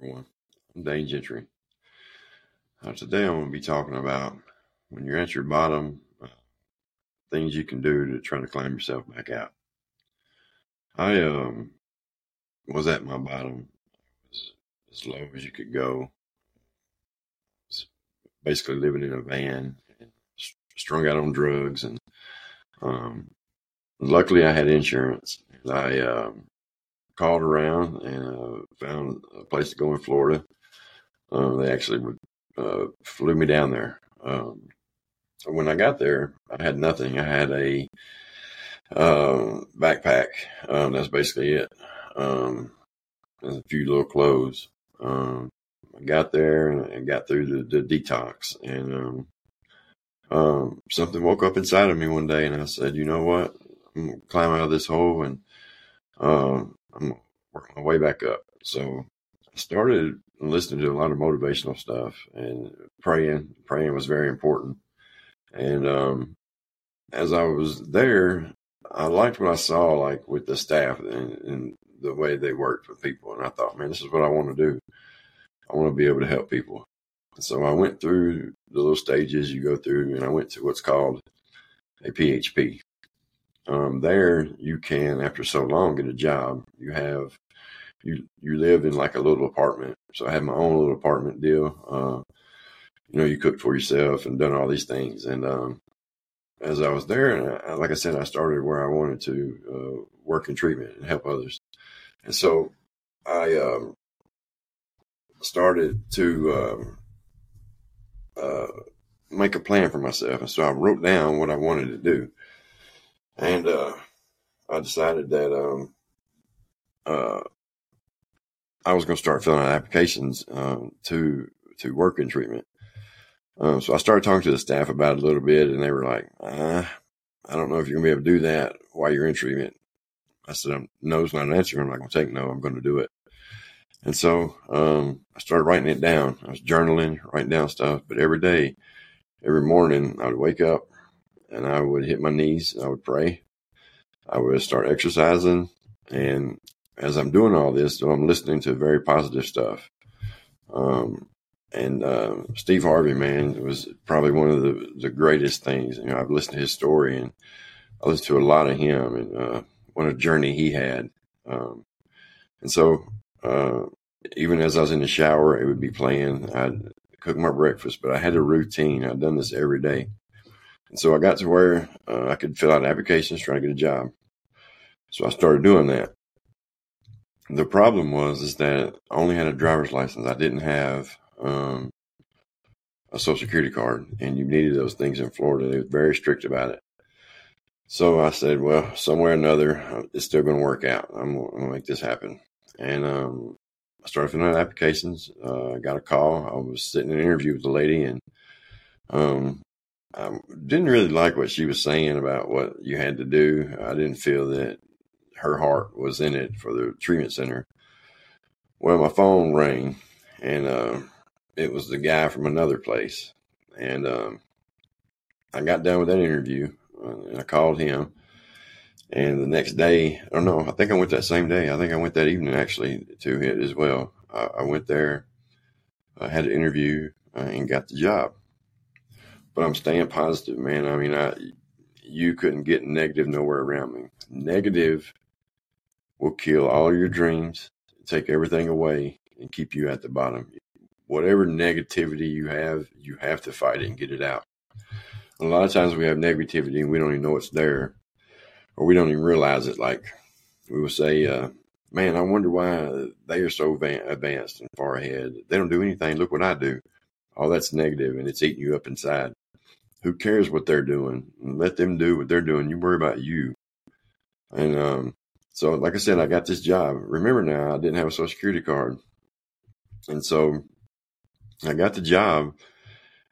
everyone. I'm Dane Gentry. Uh, today I'm going to be talking about when you're at your bottom, uh, things you can do to try to climb yourself back out. I um, was at my bottom as, as low as you could go, basically living in a van, strung out on drugs, and um, luckily I had insurance. I um, called around and uh, found a place to go in Florida. Uh, they actually uh, flew me down there. Um, when I got there, I had nothing. I had a uh, backpack. Um, that's basically it. Um, a few little clothes. Um, I got there and, got through the, the detox, and um, um, something woke up inside of me one day, and I said, "You know what? I'm gonna climb out of this hole and um, I'm working my way back up. So I started listening to a lot of motivational stuff and praying. Praying was very important. And um, as I was there, I liked what I saw, like with the staff and, and the way they worked with people. And I thought, man, this is what I want to do. I want to be able to help people. So I went through the little stages you go through, and I went to what's called a PHP, um, there you can after so long get a job. You have you you live in like a little apartment. So i had my own little apartment deal. Uh, you know you cook for yourself and done all these things. And um, as i was there and I, like i said i started where i wanted to uh, work in treatment and help others. And so i um, started to um, uh, make a plan for myself. And so i wrote down what i wanted to do and uh, I decided that um, uh, I was going to start filling out applications um, to to work in treatment. Um, so I started talking to the staff about it a little bit, and they were like, uh, "I don't know if you're going to be able to do that while you're in treatment." I said, "No, it's not an answer. I'm not going to take no. I'm going to do it." And so um, I started writing it down. I was journaling, writing down stuff, but every day, every morning, I would wake up, and I would hit my knees and I would pray. I would start exercising. And as I'm doing all this, I'm listening to very positive stuff. Um, and uh, Steve Harvey, man, was probably one of the, the greatest things. You know, I've listened to his story and I listened to a lot of him and uh, what a journey he had. Um, and so, uh, even as I was in the shower, it would be playing. I'd cook my breakfast, but I had a routine. I'd done this every day. And so I got to where uh, I could fill out applications trying to get a job. So I started doing that. The problem was is that I only had a driver's license. I didn't have um, a social security card, and you needed those things in Florida. They were very strict about it. So I said, well, somewhere or another, uh, it's still going to work out. I'm, going to make this happen. And um, I started filling out applications. Uh, I got a call. I was sitting in an interview with the lady, and um, I didn't really like what she was saying about what you had to do. I didn't feel that her heart was in it for the treatment center. Well, my phone rang, and uh, it was the guy from another place. And um, I got done with that interview, uh, and I called him. And the next day, I don't know, I think I went that same day. I think I went that evening actually to it as well. I, I went there, I had an interview, uh, and got the job but I'm staying positive, man. I mean, I you couldn't get negative nowhere around me. Negative will kill all your dreams, take everything away, and keep you at the bottom. Whatever negativity you have, you have to fight it and get it out. A lot of times we have negativity and we don't even know it's there, or we don't even realize it. Like we will say, uh, "Man, I wonder why they are so advanced and far ahead. They don't do anything. Look what I do." All that's negative, and it's eating you up inside. Who cares what they're doing? Let them do what they're doing. You worry about you. And um, so, like I said, I got this job. Remember now, I didn't have a social security card. And so I got the job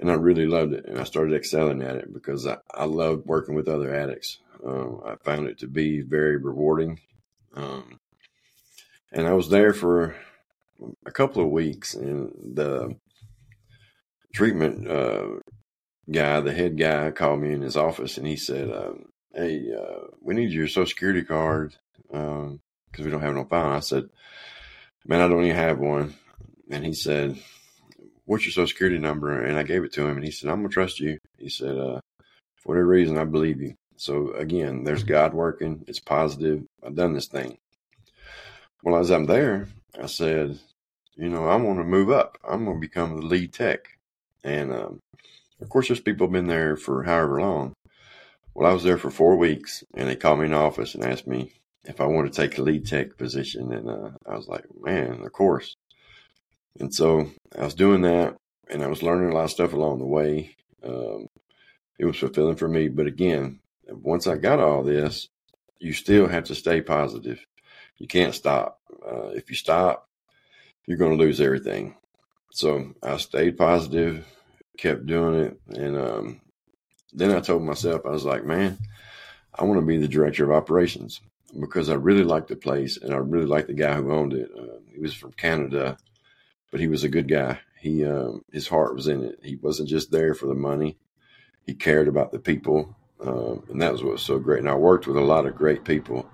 and I really loved it. And I started excelling at it because I, I loved working with other addicts. Um, I found it to be very rewarding. Um, and I was there for a couple of weeks and the treatment uh, guy, the head guy, called me in his office and he said, um, "Hey, uh, we need your social security card because um, we don't have no file." I said, "Man, I don't even have one." and he said, "What's your social security number?" And I gave it to him, and he said, "I'm gonna trust you." He said, uh, "For whatever reason, I believe you." So again, there's God working. It's positive. I've done this thing. Well, as I'm there, I said, you know, I want to move up. I'm to become the lead tech. And um, of course, there's people been there for however long. Well, I was there for four weeks, and they called me in the office and asked me if I wanted to take a lead tech position. And uh, I was like, man, of course. And so I was doing that, and I was learning a lot of stuff along the way. Um, it was fulfilling for me. But again, once I got all this, you still have to stay positive. You can't stop. Uh, if you stop, you're going to lose everything. So I stayed positive, kept doing it. And um, then I told myself, I was like, man, I want to be the director of operations because I really liked the place and I really liked the guy who owned it. Uh, he was from Canada, but he was a good guy. He um, his heart was in it. He wasn't just there for the money. He cared about the people, um, and that was what was so great. And I worked with a lot of great people,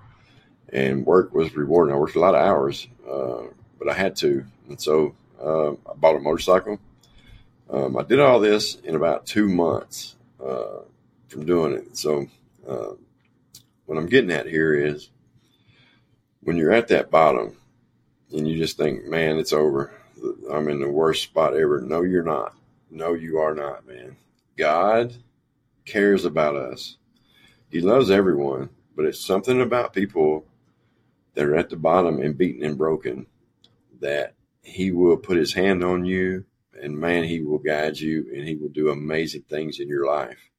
and work was rewarding. I worked a lot of hours, uh, but I had to, and so uh, I bought a motorcycle. Um, I did all this in about two months uh, from doing it. So uh, what I'm getting at here is when you're at that bottom and you just think, man, it's over. I'm in the worst spot ever. No, you're not. No, you are not, man. God cares about us. He loves everyone, but it's something about people that are at the bottom and beaten and broken that he will put his hand on you and man, he will guide you and he will do amazing things in your life.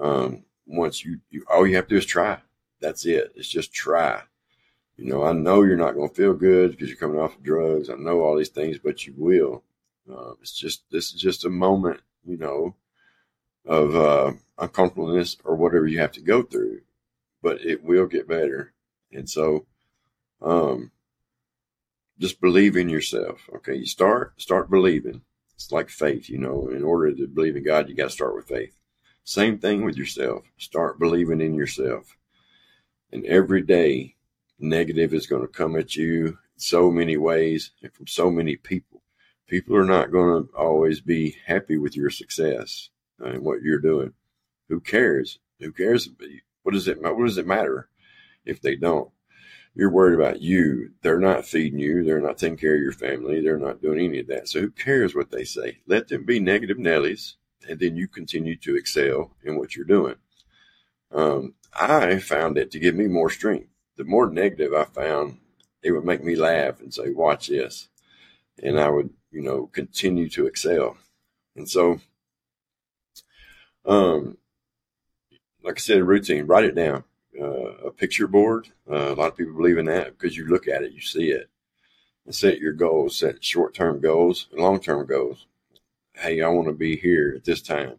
Um, once you, you, all you have to do is try. That's it. It's just try. You know, I know you're not going to feel good because you're coming off of drugs. I know all these things, but you will. Uh, it's just, this is just a moment, you know, of uh, uncomfortableness or whatever you have to go through, but it will get better. And so, um, just believe in yourself. Okay, you start start believing. It's like faith, you know. In order to believe in God, you got to start with faith. Same thing with yourself. Start believing in yourself. And every day, negative is going to come at you in so many ways and from so many people. People are not going to always be happy with your success and what you're doing. Who cares? Who cares? What does it? What does it matter if they don't? You're worried about you. They're not feeding you. They're not taking care of your family. They're not doing any of that. So who cares what they say? Let them be negative Nellies, and then you continue to excel in what you're doing. Um, I found it to give me more strength. The more negative I found, it would make me laugh and say, "Watch this," and I would, you know, continue to excel. And so um, like I said, routine, write it down. Uh, a picture board. Uh, a lot of people believe in that because you look at it, you see it, and set your goals, set short term goals long term goals. Hey, I want to be here at this time.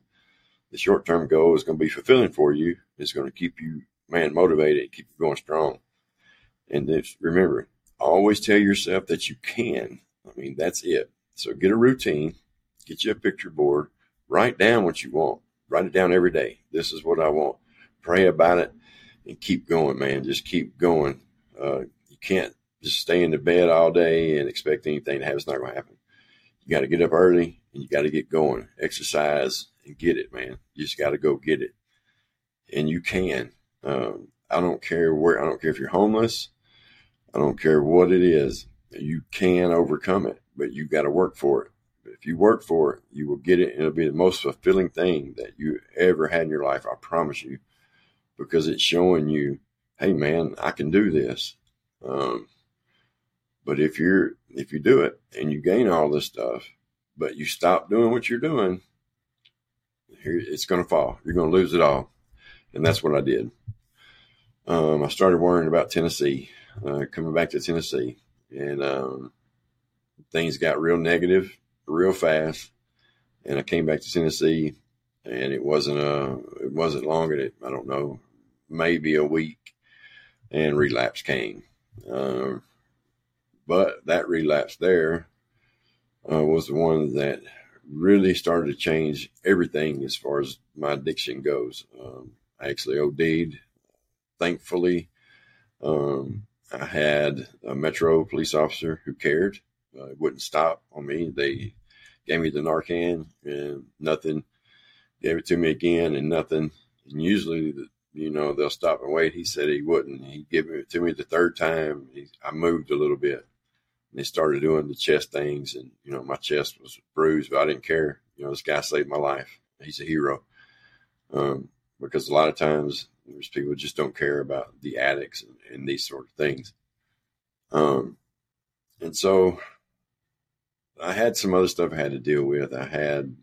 The short term goal is going to be fulfilling for you. It's going to keep you, man, motivated, keep you going strong. And just remember, always tell yourself that you can. I mean, that's it. So get a routine, get you a picture board, write down what you want write it down every day. This is what I want. Pray about it and keep going, man. Just keep going. Uh, you can't just stay in the bed all day and expect anything to happen. It's not going to happen. You got to get up early and you got to get going, exercise and get it, man. You just got to go get it. And you can. Um, I don't care where, I don't care if you're homeless. I don't care what it is. You can overcome it, but you got to work for it. If you work for it, you will get it, and it'll be the most fulfilling thing that you ever had in your life. I promise you, because it's showing you, hey man, I can do this. Um, but if you're if you do it and you gain all this stuff, but you stop doing what you're doing, here it's going to fall. You're going to lose it all, and that's what I did. Um, I started worrying about Tennessee, uh, coming back to Tennessee, and um, things got real negative real fast, and I came back to Tennessee, and it wasn't a it wasn't longer than I don't know, maybe a week, and relapse came. Uh, but that relapse there uh, was the one that really started to change everything as far as my addiction goes. Um, I actually OD'd. Thankfully, um, I had a Metro police officer who cared Uh, wouldn't stop on me. They gave me the Narcan and nothing. Gave it to me again and nothing. And usually, you know, they'll stop and wait. He said he wouldn't. He gave it to me the third time. He, I moved a little bit. And they started doing the chest things, and you know, my chest was bruised, but I didn't care. You know, this guy saved my life. He's a hero. Um, because a lot of times there's people just don't care about the addicts and, and these sort of things. Um, and so I had some other stuff I had to deal with. I had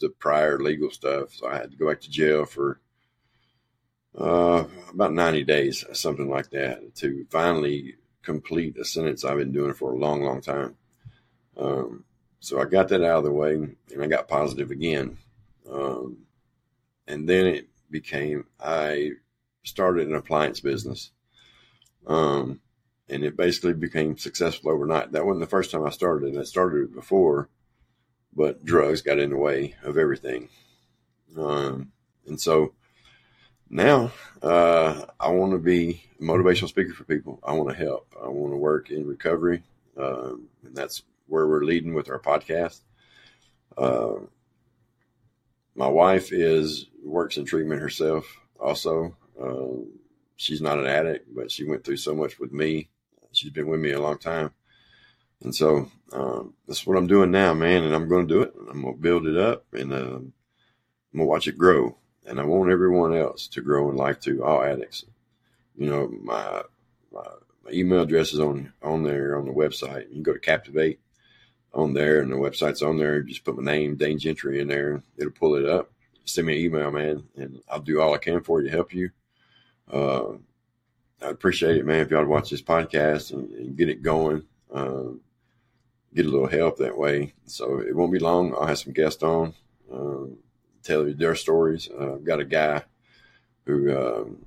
the prior legal stuff, so I had to go back to jail for uh, about 90 days, something like that, to finally complete a sentence I've been doing for a long, long time. Um, so I got that out of the way and I got positive again. Um, and then it became, I started an appliance business. Um, and it basically became successful overnight. That wasn't the first time I started it. I started it before, but drugs got in the way of everything. Um, and so now uh, I want to be a motivational speaker for people. I want to help. I want to work in recovery, um, and that's where we're leading with our podcast. Uh, my wife is works in treatment herself. Also, uh, she's not an addict, but she went through so much with me. She's been with me a long time, and so um, that's what I'm doing now, man. And I'm going to do it. I'm going to build it up, and uh, I'm going to watch it grow and I want everyone else to grow in life too. All addicts, you know, my, my, my email address is on on there on the website. You go to Captivate on there, and the website's on there. Just put my name, Dane Gentry, in there. It'll pull it up. Send me an email, man, and I'll do all I can for you to help you. Uh, I appreciate it, man. If y'all watch this podcast and, and get it going, uh, get a little help that way. So it won't be long. I'll have some guests on. Uh, tell you their stories. Uh, I've got a guy who um,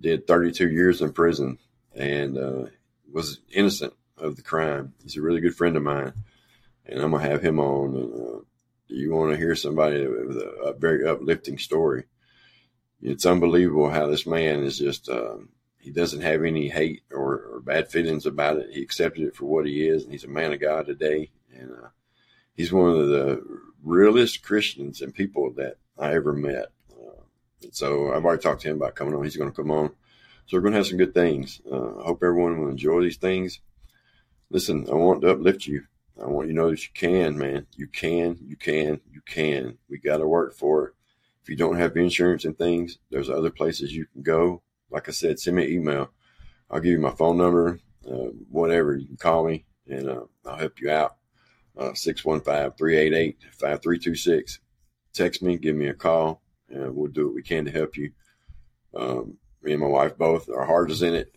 did 32 years in prison and uh, was innocent of the crime. He's a really good friend of mine, and I'm gonna have him on. And, uh, you want to hear somebody with a, a, very uplifting story? It's unbelievable how this man is just. Um, he doesn't have any hate or, or, bad feelings about it. He accepted it for what he is, and he's a man of God today. And uh, he's one of the realest Christians and people that I ever met. Uh, so I've already talked to him about coming on. He's going to come on. So we're going to have some good things. Uh, I hope everyone will enjoy these things. Listen, I want to uplift you. I want you to know that you can, man. You can, you can, you can. We got to work for it. If you don't have insurance and things, there's other places you can go. Like I said, send me an email. I'll give you my phone number, uh, whatever. You can call me and uh, I'll help you out. 615 388 5326. Text me, give me a call, and we'll do what we can to help you. Um, me and my wife both, our heart is in it.